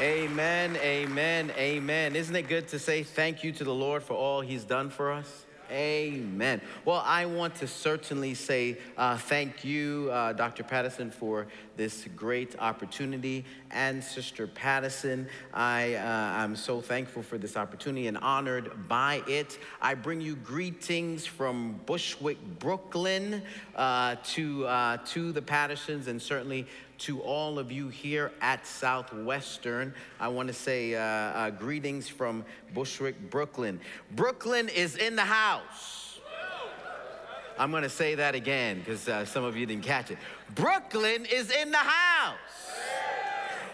Amen, amen, amen. Isn't it good to say thank you to the Lord for all he's done for us? Amen. Well, I want to certainly say uh, thank you, uh, Dr. Patterson, for this great opportunity. And Sister Patterson, I, uh, I'm so thankful for this opportunity and honored by it. I bring you greetings from Bushwick, Brooklyn, uh, to, uh, to the Pattersons, and certainly to all of you here at Southwestern. I want to say uh, uh, greetings from Bushwick, Brooklyn. Brooklyn is in the house. I'm going to say that again because uh, some of you didn't catch it. Brooklyn is in the house.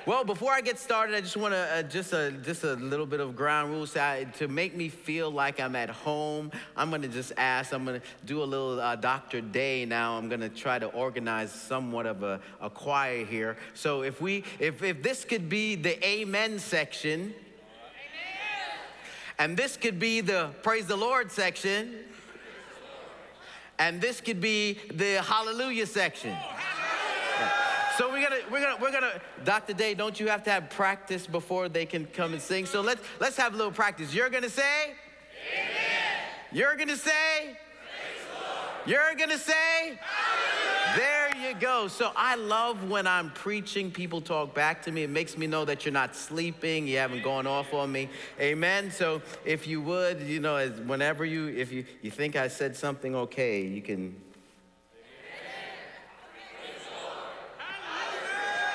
Well, before I get started, I just want to uh, just a just a little bit of ground rules to make me feel like I'm at home. I'm to just ask. I'm to do a little uh, Dr. Day now. I'm to try to organize somewhat of a, a choir here. So if we if if this could be the Amen section, and this could be the Praise the Lord section, and this could be the Hallelujah section. So we're gonna, we're gonna, we're gonna, Dr. Day, don't you have to have practice before they can come and sing? So let's, let's have a little practice. You're gonna say, Amen. You're gonna say, You're gonna say, Hallelujah. There you go. So I love when I'm preaching, people talk back to me. It makes me know that you're not sleeping, you haven't gone off on me. Amen. So if you would, you know, whenever you, if you, you think I said something okay, you can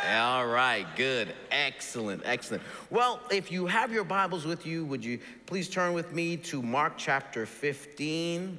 All right, good. Excellent, excellent. Well, if you have your Bibles with you, would you please turn with me to Mark chapter 15?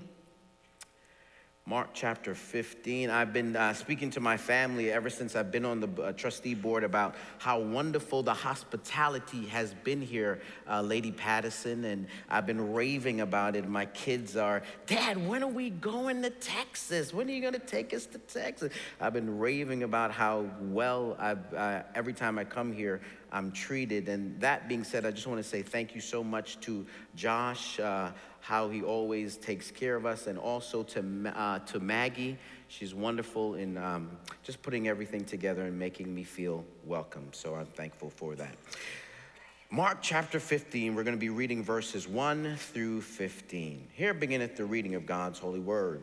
Mark chapter 15. I've been uh, speaking to my family ever since I've been on the uh, trustee board about how wonderful the hospitality has been here, uh, Lady Patterson, and I've been raving about it. My kids are, Dad, when are we going to Texas? When are you going to take us to Texas? I've been raving about how well I've, uh, every time I come here, I'm treated. And that being said, I just want to say thank you so much to Josh. Uh, how he always takes care of us, and also to, uh, to Maggie. She's wonderful in um, just putting everything together and making me feel welcome. So I'm thankful for that. Mark chapter 15, we're going to be reading verses 1 through 15. Here beginneth the reading of God's holy word.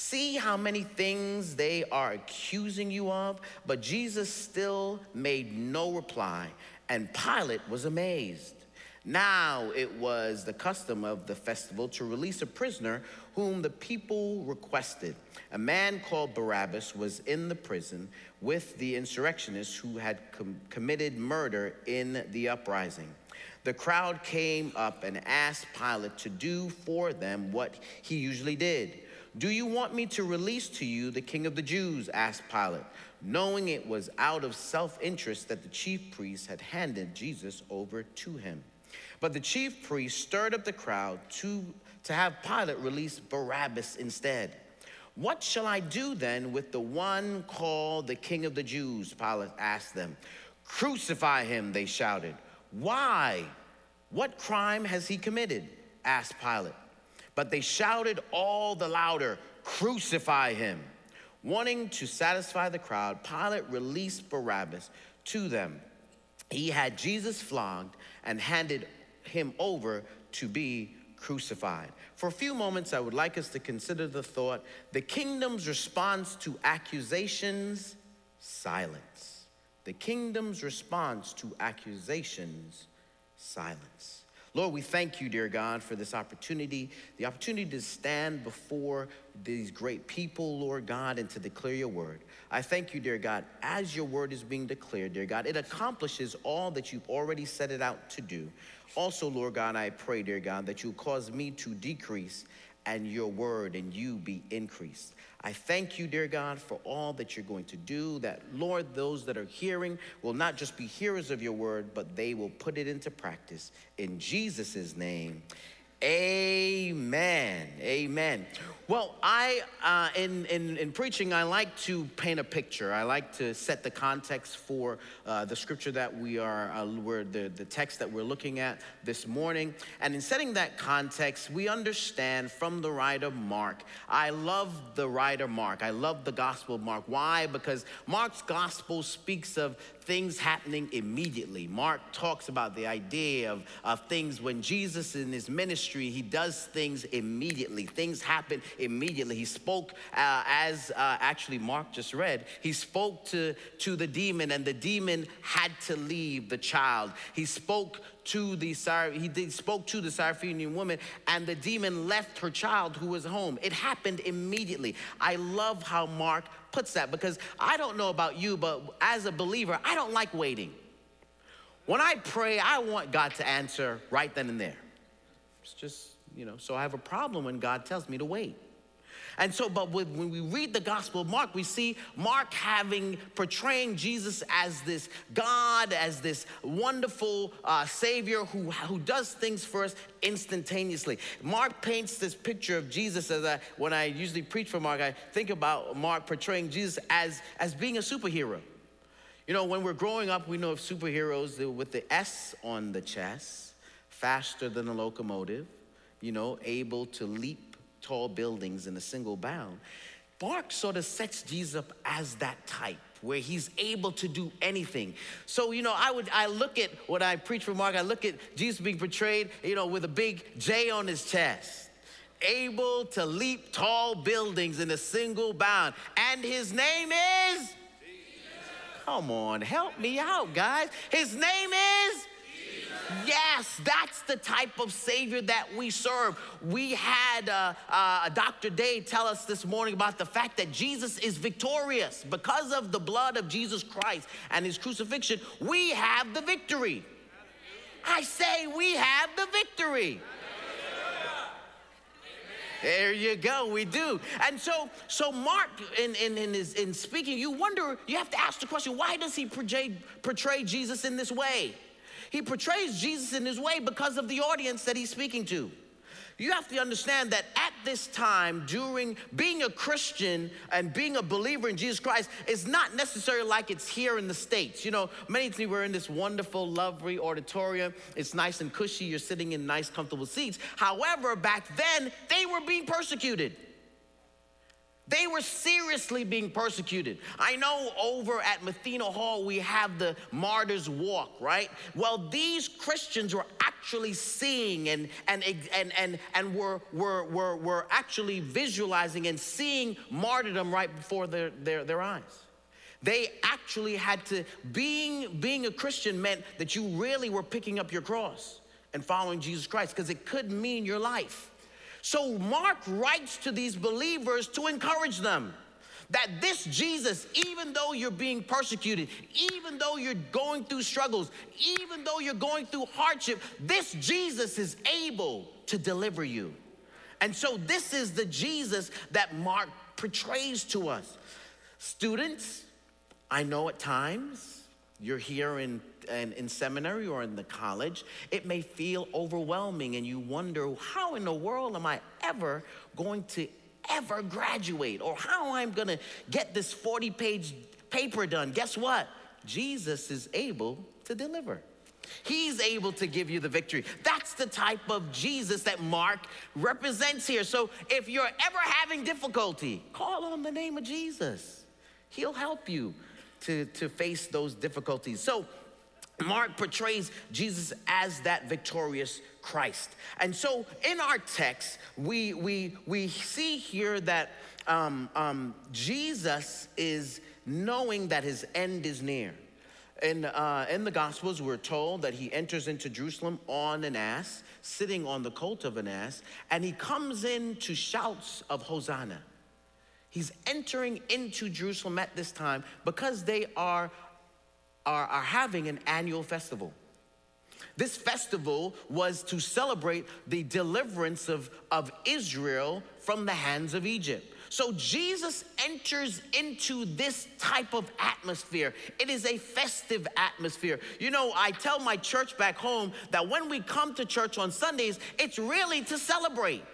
See how many things they are accusing you of? But Jesus still made no reply, and Pilate was amazed. Now it was the custom of the festival to release a prisoner whom the people requested. A man called Barabbas was in the prison with the insurrectionists who had com- committed murder in the uprising. The crowd came up and asked Pilate to do for them what he usually did do you want me to release to you the king of the Jews? asked Pilate, knowing it was out of self interest that the chief priests had handed Jesus over to him. But the chief priests stirred up the crowd to, to have Pilate release Barabbas instead. What shall I do then with the one called the king of the Jews? Pilate asked them. Crucify him, they shouted. Why? What crime has he committed? asked Pilate. But they shouted all the louder, Crucify him. Wanting to satisfy the crowd, Pilate released Barabbas to them. He had Jesus flogged and handed him over to be crucified. For a few moments, I would like us to consider the thought the kingdom's response to accusations, silence. The kingdom's response to accusations, silence. Lord, we thank you, dear God, for this opportunity, the opportunity to stand before these great people, Lord God, and to declare your word. I thank you, dear God, as your word is being declared, dear God, it accomplishes all that you've already set it out to do. Also, Lord God, I pray, dear God, that you cause me to decrease and your word and you be increased. I thank you, dear God, for all that you're going to do. That, Lord, those that are hearing will not just be hearers of your word, but they will put it into practice. In Jesus' name, Amen. Amen. Well, I, uh, in, in, in preaching, I like to paint a picture. I like to set the context for uh, the scripture that we are, uh, where the, the text that we're looking at this morning. And in setting that context, we understand from the writer Mark. I love the writer Mark. I love the gospel of Mark. Why? Because Mark's gospel speaks of things happening immediately. Mark talks about the idea of, of things when Jesus in his ministry, he does things immediately. Things happen immediately. He spoke, uh, as uh, actually Mark just read, he spoke to, to the demon, and the demon had to leave the child. He spoke to the he did, spoke to the Syrophoenician woman, and the demon left her child who was home. It happened immediately. I love how Mark puts that because I don't know about you, but as a believer, I don't like waiting. When I pray, I want God to answer right then and there. It's just, you know, so I have a problem when God tells me to wait. And so, but when we read the Gospel of Mark, we see Mark having, portraying Jesus as this God, as this wonderful uh, Savior who, who does things for us instantaneously. Mark paints this picture of Jesus as I, when I usually preach for Mark, I think about Mark portraying Jesus as, as being a superhero. You know, when we're growing up, we know of superheroes with the S on the chest, faster than a locomotive, you know, able to leap tall buildings in a single bound. Mark sort of sets Jesus up as that type where he's able to do anything. So, you know, I would I look at what I preach for Mark, I look at Jesus being portrayed, you know, with a big J on his chest, able to leap tall buildings in a single bound. And his name is Jesus. Come on, help me out, guys. His name is Yes, that's the type of Savior that we serve. We had uh, uh, Dr. Day tell us this morning about the fact that Jesus is victorious. Because of the blood of Jesus Christ and his crucifixion, we have the victory. I say we have the victory. There you go, we do. And so, so Mark, in, in, in, his, in speaking, you wonder, you have to ask the question, why does he portray, portray Jesus in this way? He portrays Jesus in his way because of the audience that he's speaking to. You have to understand that at this time, during being a Christian and being a believer in Jesus Christ, is not necessarily like it's here in the States. You know, many times we're in this wonderful, lovely auditorium. It's nice and cushy. You're sitting in nice, comfortable seats. However, back then, they were being persecuted. They were seriously being persecuted. I know over at Mathena Hall we have the Martyrs Walk, right? Well, these Christians were actually seeing and and and and, and were, were, were, were actually visualizing and seeing martyrdom right before their, their, their eyes. They actually had to, being, being a Christian meant that you really were picking up your cross and following Jesus Christ because it could mean your life. So Mark writes to these believers to encourage them that this Jesus, even though you're being persecuted, even though you're going through struggles, even though you're going through hardship, this Jesus is able to deliver you. And so this is the Jesus that Mark portrays to us. Students, I know at times you're here in in, in seminary or in the college, it may feel overwhelming and you wonder, how in the world am I ever going to ever graduate? Or how I'm gonna get this 40 page paper done? Guess what? Jesus is able to deliver. He's able to give you the victory. That's the type of Jesus that Mark represents here. So if you're ever having difficulty, call on the name of Jesus. He'll help you to, to face those difficulties. So Mark portrays Jesus as that victorious Christ. And so in our text, we, we, we see here that um, um, Jesus is knowing that his end is near. In, uh, in the Gospels, we're told that he enters into Jerusalem on an ass, sitting on the colt of an ass, and he comes in to shouts of Hosanna. He's entering into Jerusalem at this time because they are are, are having an annual festival. This festival was to celebrate the deliverance of, of Israel from the hands of Egypt. So Jesus enters into this type of atmosphere. It is a festive atmosphere. You know, I tell my church back home that when we come to church on Sundays, it's really to celebrate.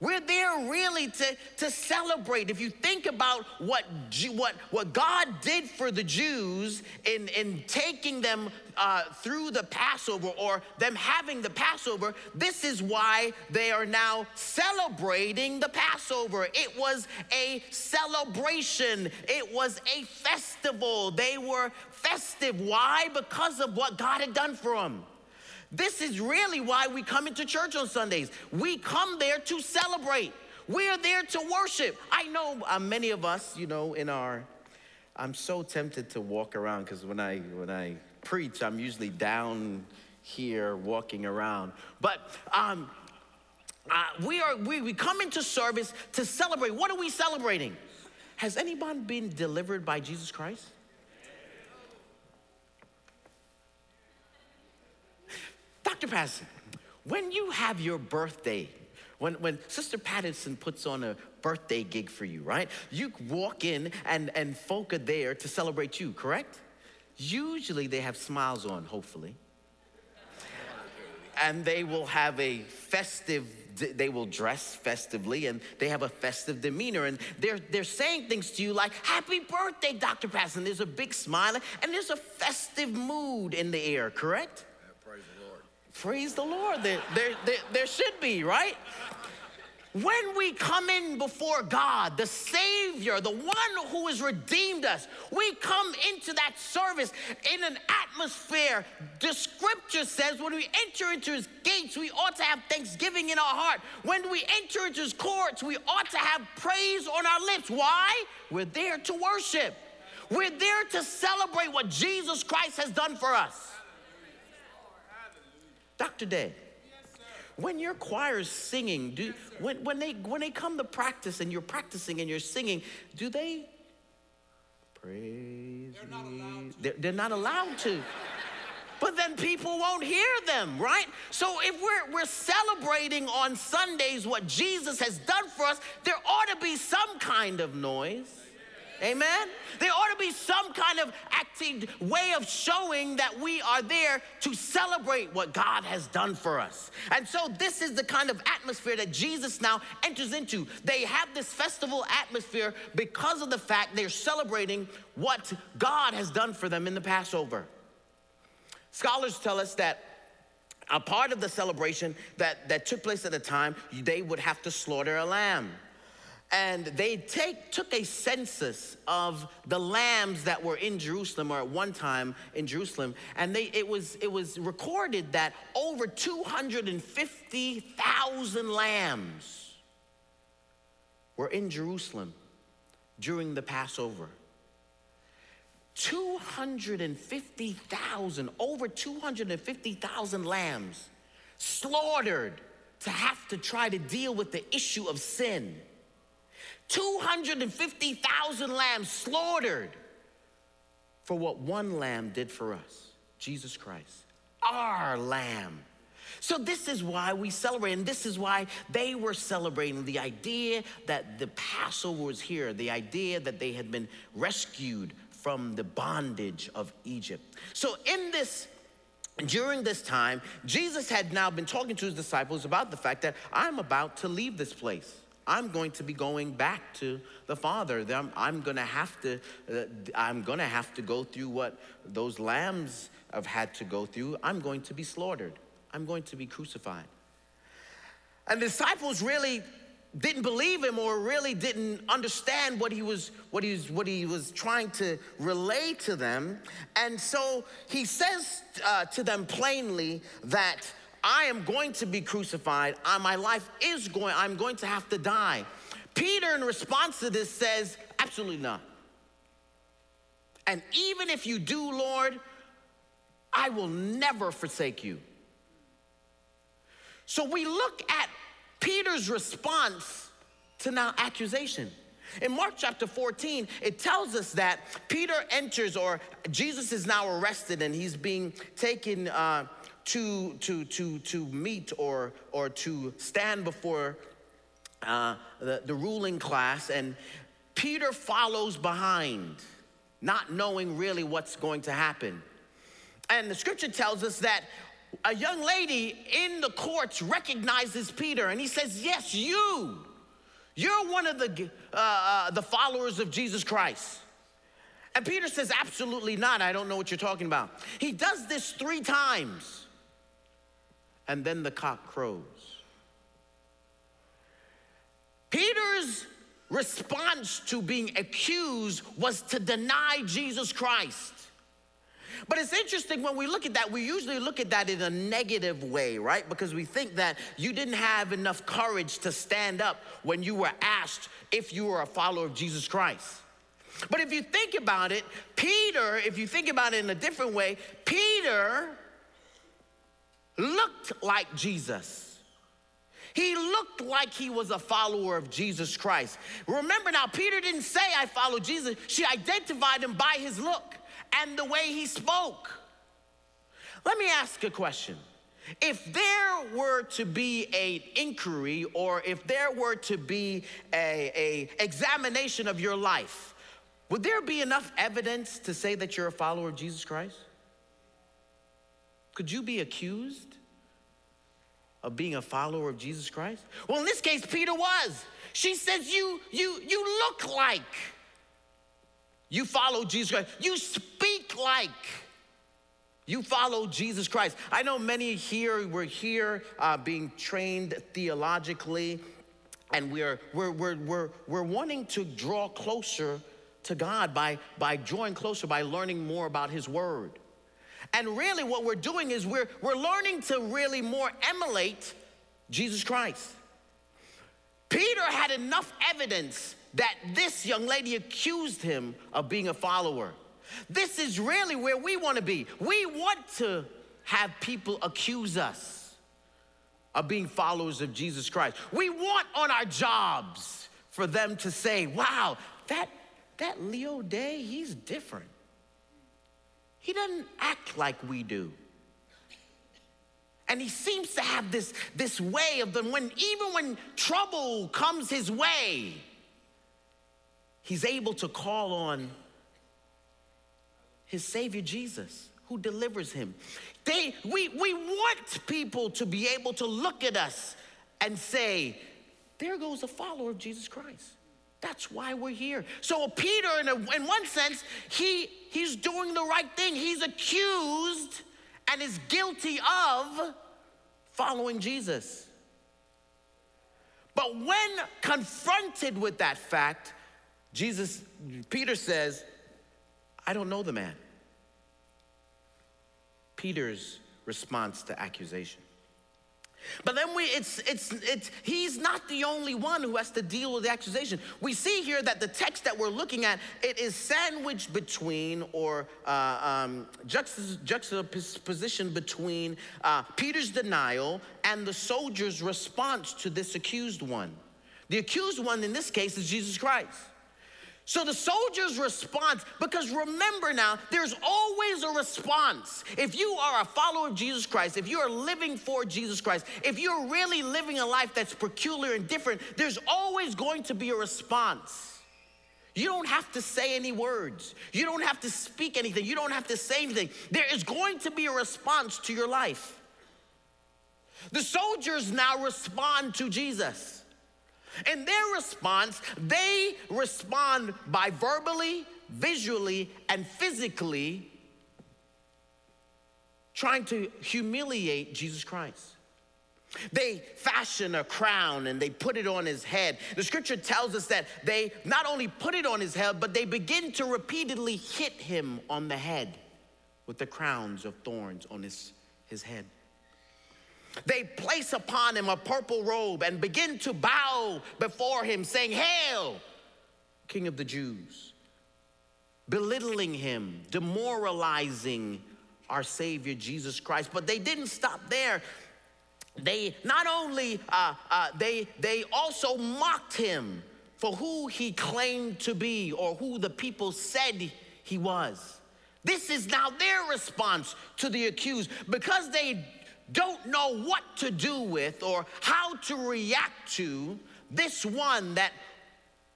We're there really to, to celebrate. If you think about what, what, what God did for the Jews in, in taking them uh, through the Passover or them having the Passover, this is why they are now celebrating the Passover. It was a celebration, it was a festival. They were festive. Why? Because of what God had done for them. This is really why we come into church on Sundays. We come there to celebrate. We're there to worship. I know uh, many of us, you know, in our, I'm so tempted to walk around because when I when I preach, I'm usually down here walking around. But um, uh, we are we, we come into service to celebrate. What are we celebrating? Has anyone been delivered by Jesus Christ? Dr. Patterson, when you have your birthday, when, when Sister Patterson puts on a birthday gig for you, right? You walk in and, and folk are there to celebrate you, correct? Usually they have smiles on, hopefully. And they will have a festive, they will dress festively and they have a festive demeanor. And they're, they're saying things to you like, Happy birthday, Dr. Patterson. There's a big smile and there's a festive mood in the air, correct? Praise the Lord. There, there, there, there should be, right? When we come in before God, the Savior, the one who has redeemed us, we come into that service in an atmosphere. The scripture says when we enter into his gates, we ought to have thanksgiving in our heart. When we enter into his courts, we ought to have praise on our lips. Why? We're there to worship, we're there to celebrate what Jesus Christ has done for us. Dr. Day, when your choir is singing, do, when, when, they, when they come to practice and you're practicing and you're singing, do they praise they're not allowed to. They're, they're not allowed to. but then people won't hear them, right? So if we're, we're celebrating on Sundays what Jesus has done for us, there ought to be some kind of noise. Amen? There ought to be some kind of acting way of showing that we are there to celebrate what God has done for us. And so, this is the kind of atmosphere that Jesus now enters into. They have this festival atmosphere because of the fact they're celebrating what God has done for them in the Passover. Scholars tell us that a part of the celebration that, that took place at the time, they would have to slaughter a lamb and they take, took a census of the lambs that were in Jerusalem or at one time in Jerusalem, and they, it, was, it was recorded that over 250,000 lambs were in Jerusalem during the Passover. 250,000, over 250,000 lambs slaughtered to have to try to deal with the issue of sin. 250,000 lambs slaughtered for what one lamb did for us Jesus Christ, our lamb. So, this is why we celebrate, and this is why they were celebrating the idea that the Passover was here, the idea that they had been rescued from the bondage of Egypt. So, in this during this time, Jesus had now been talking to his disciples about the fact that I'm about to leave this place. I'm going to be going back to the Father. I'm, I'm going to have to. Uh, I'm going to have to go through what those lambs have had to go through. I'm going to be slaughtered. I'm going to be crucified. And the disciples really didn't believe him or really didn't understand what he was what he was what he was trying to relay to them and so he says uh, to them plainly that I am going to be crucified. Uh, my life is going, I'm going to have to die. Peter, in response to this, says, Absolutely not. And even if you do, Lord, I will never forsake you. So we look at Peter's response to now accusation. In Mark chapter 14, it tells us that Peter enters, or Jesus is now arrested and he's being taken uh, to, to, to, to meet or, or to stand before uh, the, the ruling class. And Peter follows behind, not knowing really what's going to happen. And the scripture tells us that a young lady in the courts recognizes Peter and he says, Yes, you. You're one of the, uh, uh, the followers of Jesus Christ. And Peter says, Absolutely not. I don't know what you're talking about. He does this three times. And then the cock crows. Peter's response to being accused was to deny Jesus Christ. But it's interesting when we look at that, we usually look at that in a negative way, right? Because we think that you didn't have enough courage to stand up when you were asked if you were a follower of Jesus Christ. But if you think about it, Peter, if you think about it in a different way, Peter looked like Jesus. He looked like he was a follower of Jesus Christ. Remember now, Peter didn't say, I follow Jesus. She identified him by his look and the way he spoke. Let me ask a question. If there were to be an inquiry or if there were to be a, a examination of your life, would there be enough evidence to say that you're a follower of Jesus Christ? Could you be accused of being a follower of Jesus Christ? Well, in this case, Peter was. She says, You, you, you look like you follow Jesus Christ. You speak like you follow Jesus Christ. I know many here, we're here uh, being trained theologically, and we're, we're, we're, we're, we're wanting to draw closer to God by, by drawing closer, by learning more about His Word. And really, what we're doing is we're, we're learning to really more emulate Jesus Christ. Peter had enough evidence that this young lady accused him of being a follower. This is really where we want to be. We want to have people accuse us of being followers of Jesus Christ. We want on our jobs for them to say, wow, that, that Leo Day, he's different. He doesn't act like we do. And he seems to have this, this way of them when even when trouble comes his way, he's able to call on his Savior Jesus who delivers him. They, we, we want people to be able to look at us and say, there goes a follower of Jesus Christ. That's why we're here. So Peter, in, a, in one sense, he, he's doing the right thing. He's accused and is guilty of following Jesus. But when confronted with that fact, Jesus, Peter says, I don't know the man. Peter's response to accusation. But then we, it's, it's, it's, he's not the only one who has to deal with the accusation. We see here that the text that we're looking at, it is sandwiched between or uh, um, juxtaposition between uh, Peter's denial and the soldier's response to this accused one. The accused one in this case is Jesus Christ. So the soldier's response, because remember now, there's always a response. If you are a follower of Jesus Christ, if you are living for Jesus Christ, if you're really living a life that's peculiar and different, there's always going to be a response. You don't have to say any words. You don't have to speak anything. You don't have to say anything. There is going to be a response to your life. The soldiers now respond to Jesus. In their response, they respond by verbally, visually, and physically trying to humiliate Jesus Christ. They fashion a crown and they put it on his head. The scripture tells us that they not only put it on his head, but they begin to repeatedly hit him on the head with the crowns of thorns on his, his head. They place upon him a purple robe and begin to bow before him, saying, Hail, King of the Jews, belittling him, demoralizing our Savior Jesus Christ. But they didn't stop there. They not only uh, uh, they they also mocked him for who he claimed to be or who the people said he was. This is now their response to the accused because they don't know what to do with or how to react to this one that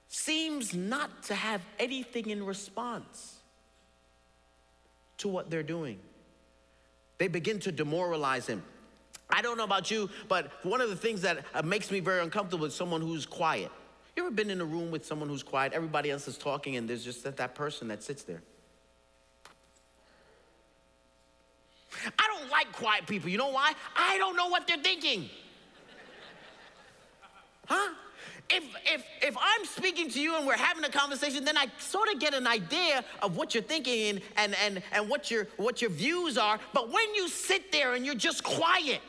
seems not to have anything in response to what they're doing. They begin to demoralize him. I don't know about you, but one of the things that uh, makes me very uncomfortable is someone who's quiet. You ever been in a room with someone who's quiet? Everybody else is talking, and there's just that, that person that sits there. I like quiet people. You know why? I don't know what they're thinking. Huh? If, if, if I'm speaking to you and we're having a conversation, then I sort of get an idea of what you're thinking and, and, and, what, your, what your views are. But when you sit there and you're just quiet,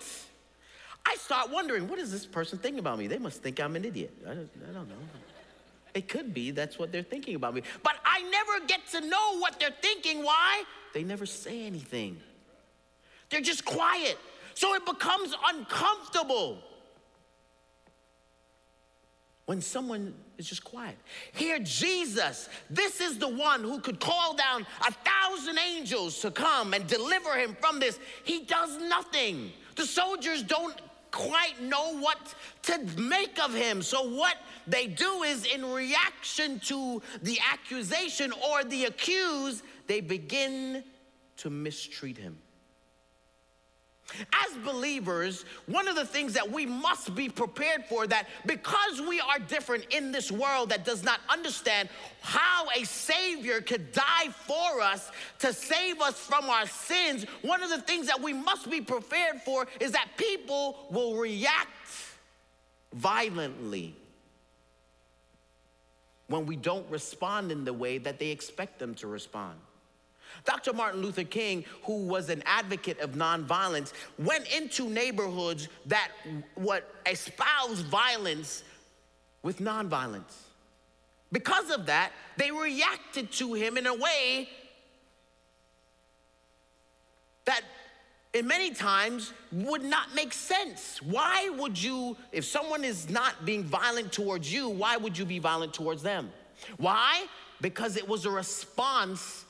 I start wondering, what is this person thinking about me? They must think I'm an idiot. I I don't know. It could be that's what they're thinking about me. But I never get to know what they're thinking. Why? They never say anything. They're just quiet. So it becomes uncomfortable when someone is just quiet. Here, Jesus, this is the one who could call down a thousand angels to come and deliver him from this. He does nothing. The soldiers don't quite know what to make of him. So, what they do is, in reaction to the accusation or the accused, they begin to mistreat him. As believers, one of the things that we must be prepared for that because we are different in this world that does not understand how a savior could die for us to save us from our sins, one of the things that we must be prepared for is that people will react violently when we don't respond in the way that they expect them to respond. Dr. Martin Luther King, who was an advocate of nonviolence, went into neighborhoods that what espouse violence with nonviolence. Because of that, they reacted to him in a way that in many times would not make sense. Why would you, if someone is not being violent towards you, why would you be violent towards them? Why? Because it was a response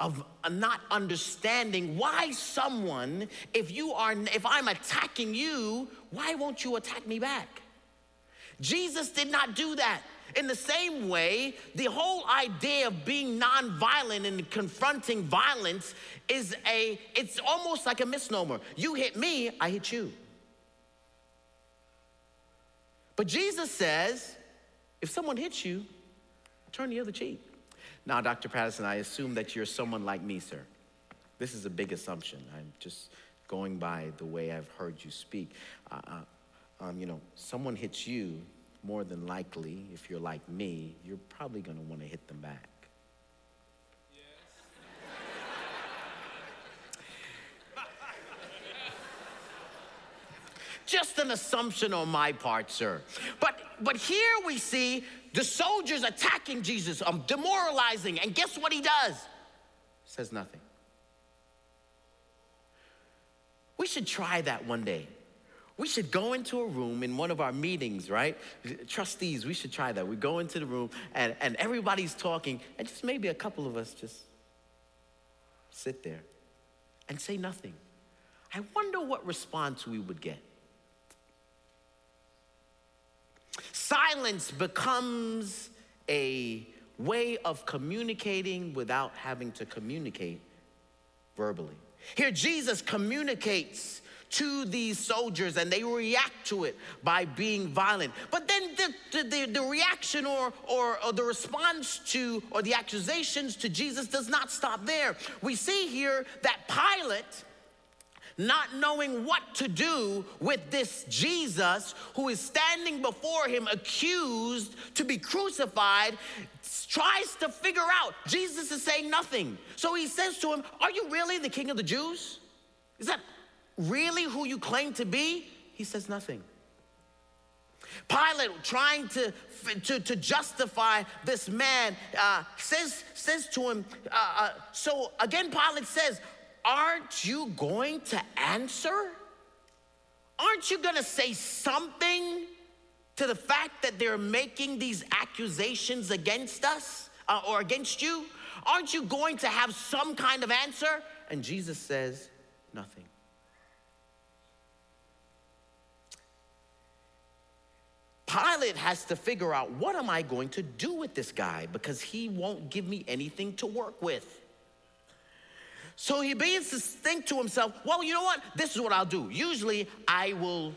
of not understanding why someone, if you are, if I'm attacking you, why won't you attack me back? Jesus did not do that. In the same way, the whole idea of being nonviolent and confronting violence is a, it's almost like a misnomer. You hit me, I hit you. But Jesus says, if someone hits you, turn the other cheek. Now, Dr. Patterson, I assume that you're someone like me, sir. This is a big assumption. I'm just going by the way I've heard you speak. Uh, uh, um, you know, someone hits you, more than likely, if you're like me, you're probably going to want to hit them back. Just an assumption on my part, sir. But but here we see the soldiers attacking Jesus, um, demoralizing, and guess what he does? Says nothing. We should try that one day. We should go into a room in one of our meetings, right? Trustees, we should try that. We go into the room and, and everybody's talking, and just maybe a couple of us just sit there and say nothing. I wonder what response we would get. Silence becomes a way of communicating without having to communicate verbally. Here, Jesus communicates to these soldiers and they react to it by being violent. But then the, the, the, reaction or, or, or the response to or the accusations to Jesus does not stop there. We see here that Pilate not knowing what to do with this Jesus who is standing before him, accused to be crucified, tries to figure out. Jesus is saying nothing. So he says to him, Are you really the king of the Jews? Is that really who you claim to be? He says nothing. Pilate, trying to, to, to justify this man, uh, says, says to him, uh, uh, so again, Pilate says, Aren't you going to answer? Aren't you going to say something? to the fact that they're making these accusations against us uh, or against you? Aren't you going to have some kind of answer? And Jesus says, Nothing. Pilate has to figure out what am I going to do with this guy because he won't give me anything to work with. So he begins to think to himself, well, you know what? This is what I'll do. Usually I will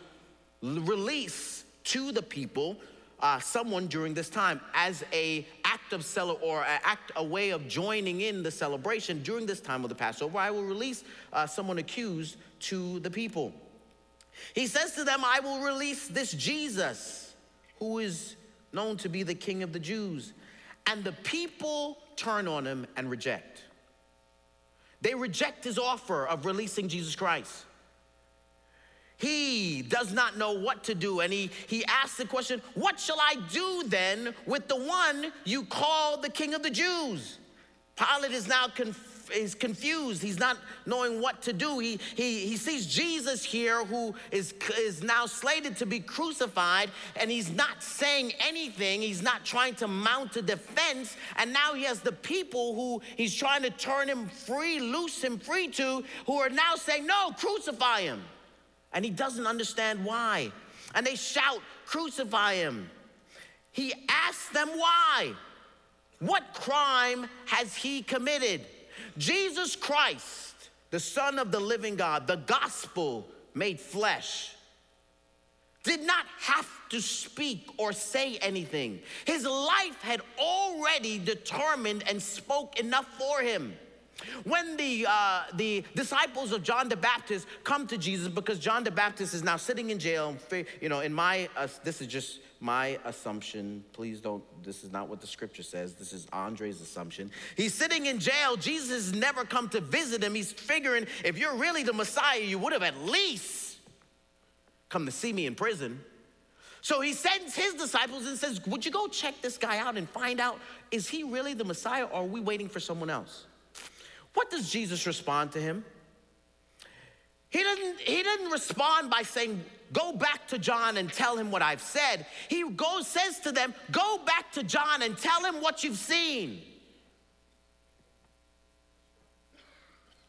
release to the people uh, someone during this time as a act of cel- or a act a way of joining in the celebration during this time of the Passover. I will release uh, someone accused to the people. He says to them, "I will release this Jesus, who is known to be the King of the Jews," and the people turn on him and reject. They reject his offer of releasing Jesus Christ. He does not know what to do, and he, he asks the question, What shall I do then with the one you call the King of the Jews? Pilate is now conf- is confused. He's not knowing what to do. He, he, he sees Jesus here who is, is now slated to be crucified, and he's not saying anything. He's not trying to mount a defense. And now he has the people who he's trying to turn him free, loose him free to, who are now saying, No, crucify him. And he doesn't understand why. And they shout, Crucify him. He asks them why. What crime has he committed? Jesus Christ, the Son of the living God, the gospel made flesh, did not have to speak or say anything. His life had already determined and spoke enough for him. When the, uh, the disciples of John the Baptist come to Jesus, because John the Baptist is now sitting in jail, you know, in my, uh, this is just my assumption. Please don't, this is not what the scripture says. This is Andre's assumption. He's sitting in jail. Jesus has never come to visit him. He's figuring if you're really the Messiah, you would have at least come to see me in prison. So he sends his disciples and says, Would you go check this guy out and find out, is he really the Messiah or are we waiting for someone else? What does Jesus respond to him? He didn't, he didn't respond by saying, Go back to John and tell him what I've said. He goes, says to them, Go back to John and tell him what you've seen.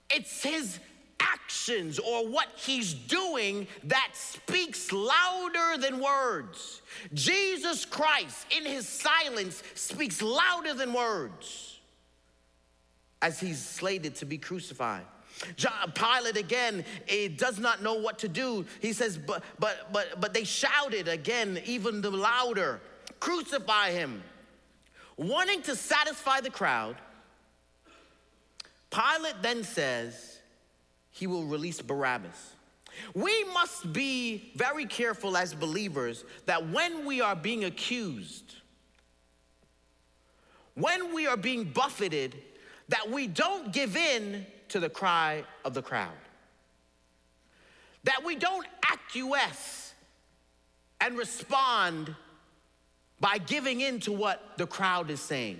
It's his actions or what he's doing that speaks louder than words. Jesus Christ, in his silence, speaks louder than words as he's slated to be crucified. Pilate again eh, does not know what to do. He says, but, but, but, but they shouted again, even the louder, crucify him. Wanting to satisfy the crowd, Pilate then says he will release Barabbas. We must be very careful as believers that when we are being accused, when we are being buffeted, that we don't give in to the cry of the crowd. That we don't acquiesce and respond by giving in to what the crowd is saying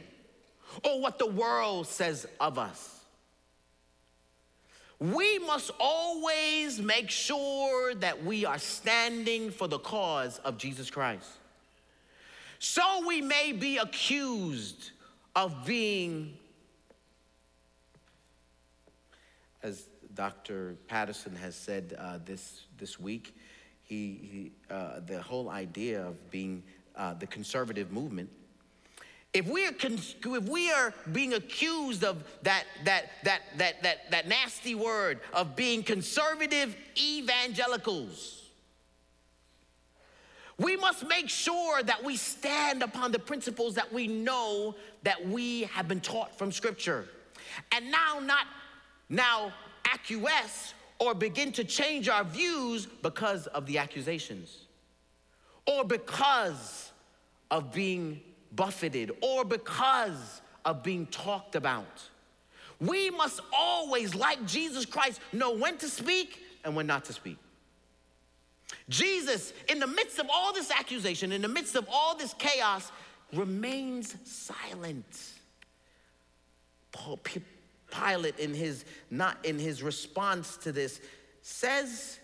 or what the world says of us. We must always make sure that we are standing for the cause of Jesus Christ. So we may be accused of being as Dr. Patterson has said uh, this, this week, he, he uh, the whole idea of being uh, the conservative movement. If we, are if we are being accused of that, that, that, that, that, that nasty word of being conservative evangelicals, we must make sure that we stand upon the principles that we know that we have been taught from Scripture. And now, not now acquiesce or begin to change our views because of the accusations or because of being buffeted or because of being talked about. We must always, like Jesus Christ, know when to speak and when not to speak. Jesus, in the midst of all this accusation, in the midst of all this chaos, remains silent. Pilate, in his not in his response to this, says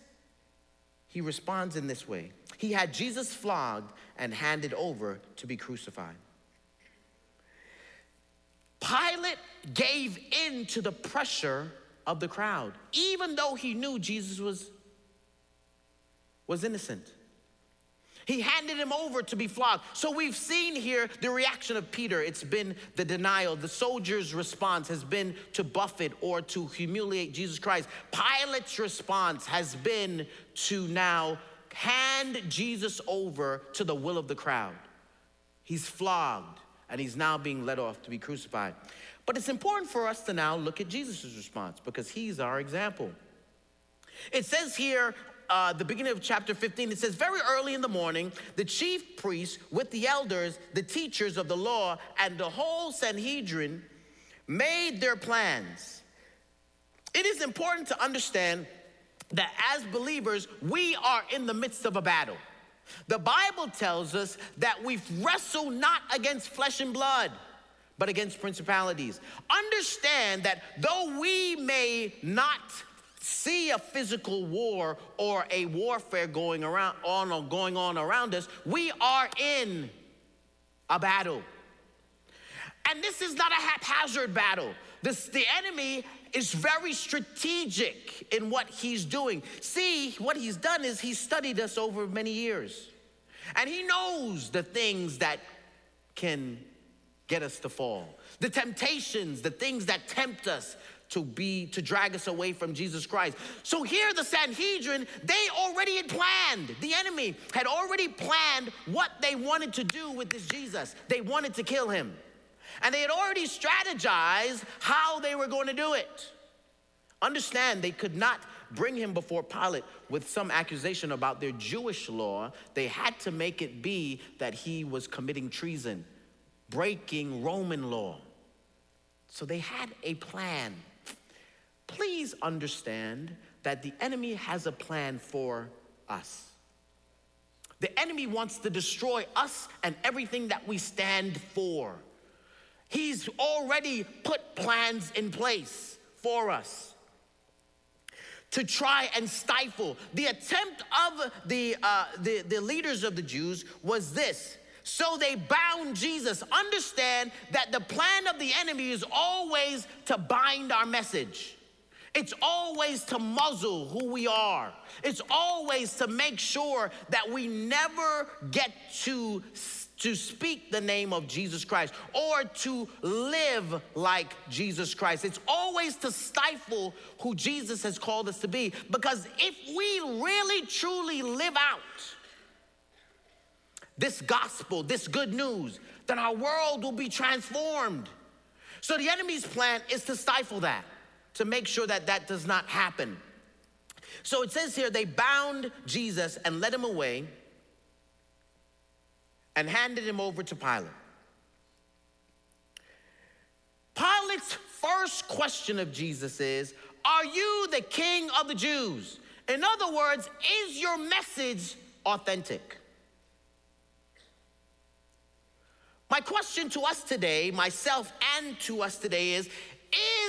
he responds in this way He had Jesus flogged and handed over to be crucified. Pilate gave in to the pressure of the crowd, even though he knew Jesus was, was innocent. He handed him over to be flogged. So we've seen here the reaction of Peter. It's been the denial. The soldier's response has been to buffet or to humiliate Jesus Christ. Pilate's response has been to now hand Jesus over to the will of the crowd. He's flogged and he's now being led off to be crucified. But it's important for us to now look at Jesus' response because he's our example. It says here uh, the beginning of chapter 15, it says, Very early in the morning, the chief priests with the elders, the teachers of the law, and the whole Sanhedrin made their plans. It is important to understand that as believers, we are in the midst of a battle. The Bible tells us that we wrestle not against flesh and blood, but against principalities. Understand that though we may not see a physical war or a warfare going around on or going on around us, we are in a battle. And this is not a haphazard battle. This, the enemy is very strategic in what he's doing. See, what he's done is he's studied us over many years. And he knows the things that can get us to fall, the temptations, the things that tempt us, to be to drag us away from Jesus Christ. So here the Sanhedrin, they already had planned. The enemy had already planned what they wanted to do with this Jesus. They wanted to kill him. And they had already strategized how they were going to do it. Understand, they could not bring him before Pilate with some accusation about their Jewish law. They had to make it be that he was committing treason, breaking Roman law. So they had a plan. Please understand that the enemy has a plan for us. The enemy wants to destroy us and everything that we stand for. He's already put plans in place for us to try and stifle. The attempt of the, uh, the, the leaders of the Jews was this. So they bound Jesus. Understand that the plan of the enemy is always to bind our message. It's always to muzzle who we are. It's always to make sure that we never get to, to speak the name of Jesus Christ or to live like Jesus Christ. It's always to stifle who Jesus has called us to be. Because if we really truly live out this gospel, this good news, then our world will be transformed. So the enemy's plan is to stifle that to make sure that that does not happen. So it says here they bound Jesus and led him away and handed him over to Pilate. Pilate's first question of Jesus is Are you the king of the Jews? In other words, is your message authentic? My question to us today, myself and to us today, is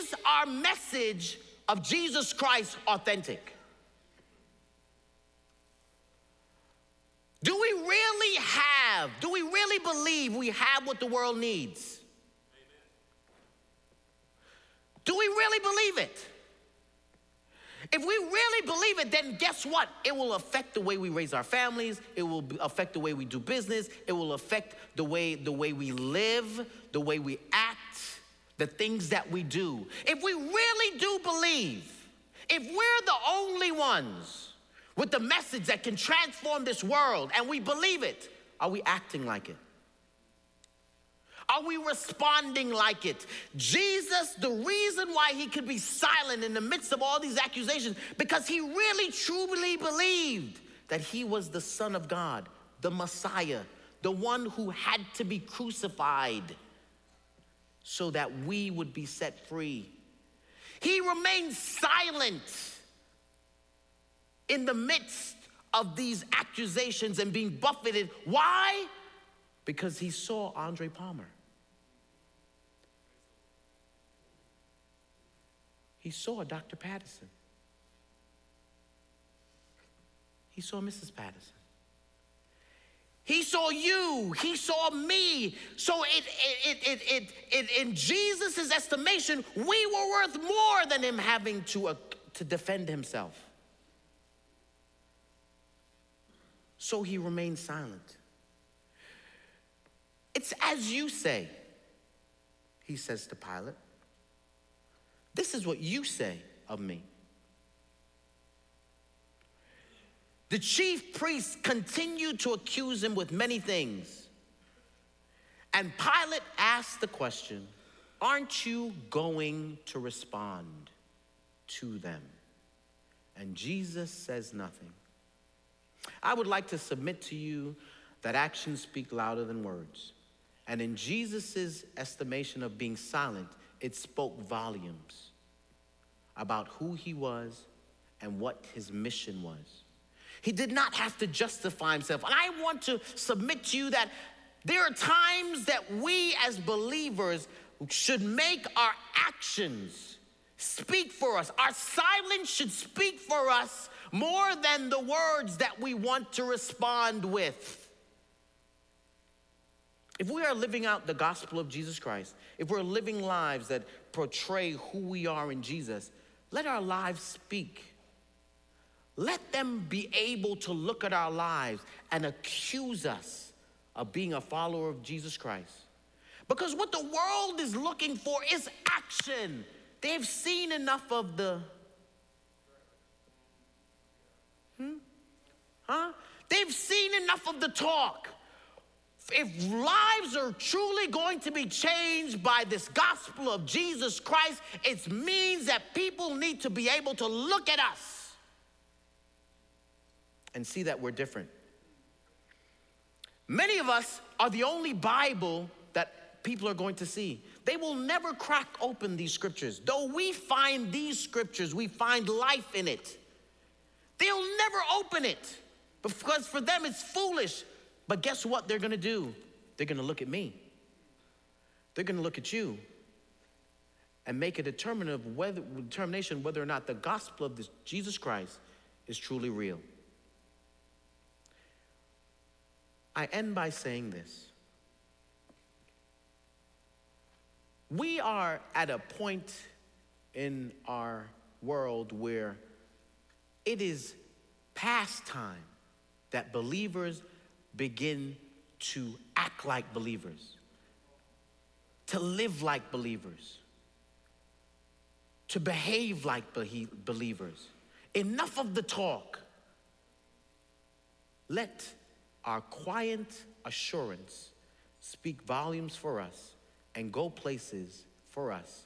is our message of Jesus Christ authentic? Do we really have, do we really believe we have what the world needs? Do we really believe it? If we really believe it, then guess what? It will affect the way we raise our families. It will affect the way we do business. It will affect the way the way we live, the way we act the things that we do, if we really do believe, if we're the only ones with the message that can transform this world and we believe it, are we acting like it? Are we responding like it? Jesus, the reason why he could be silent in the midst of all these accusations, because he really truly believed that he was the Son of God, the Messiah, the one who had to be crucified so that we would be set free. He remained silent in the midst of these accusations and being buffeted. Why? Because he saw Andre Palmer. He saw Dr. Patterson. He saw Mrs. Patterson. He saw you. He saw me. So it, it, it, it, it, in Jesus' estimation, we were worth more than him having to, uh, to defend himself. So he remained silent. It's as you say, he says to Pilate. This is what you say of me. The chief priests continued to accuse him with many things. And Pilate asked the question Aren't you going to respond to them? And Jesus says nothing. I would like to submit to you that actions speak louder than words. And in Jesus' estimation of being silent, it spoke volumes about who he was and what his mission was. He did not have to justify himself. And I want to submit to you that there are times that we as believers should make our actions speak for us. Our silence should speak for us more than the words that we want to respond with. If we are living out the gospel of Jesus Christ, if we're living lives that portray who we are in Jesus, let our lives speak. Let them be able to look at our lives and accuse us of being a follower of Jesus Christ. Because what the world is looking for is action. They've seen enough of the. Hmm? Huh? They've seen enough of the talk. If lives are truly going to be changed by this gospel of Jesus Christ, it means that people need to be able to look at us and see that we're different. Many of us are the only Bible that people are going to see. They will never crack open these scriptures. Though we find these scriptures, we find life in it. They'll never open it because for them it's foolish. But guess what they're gonna do? They're gonna look at me. They're gonna look at you and make a determination whether, determination whether or not the gospel of this Jesus Christ is truly real. I end by saying this. We are at a point in our world where it is past time that believers begin to act like believers, to live like believers, to behave like believers. Enough of the talk. Let our quiet assurance speak volumes for us and go places for us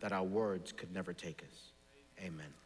that our words could never take us. Amen.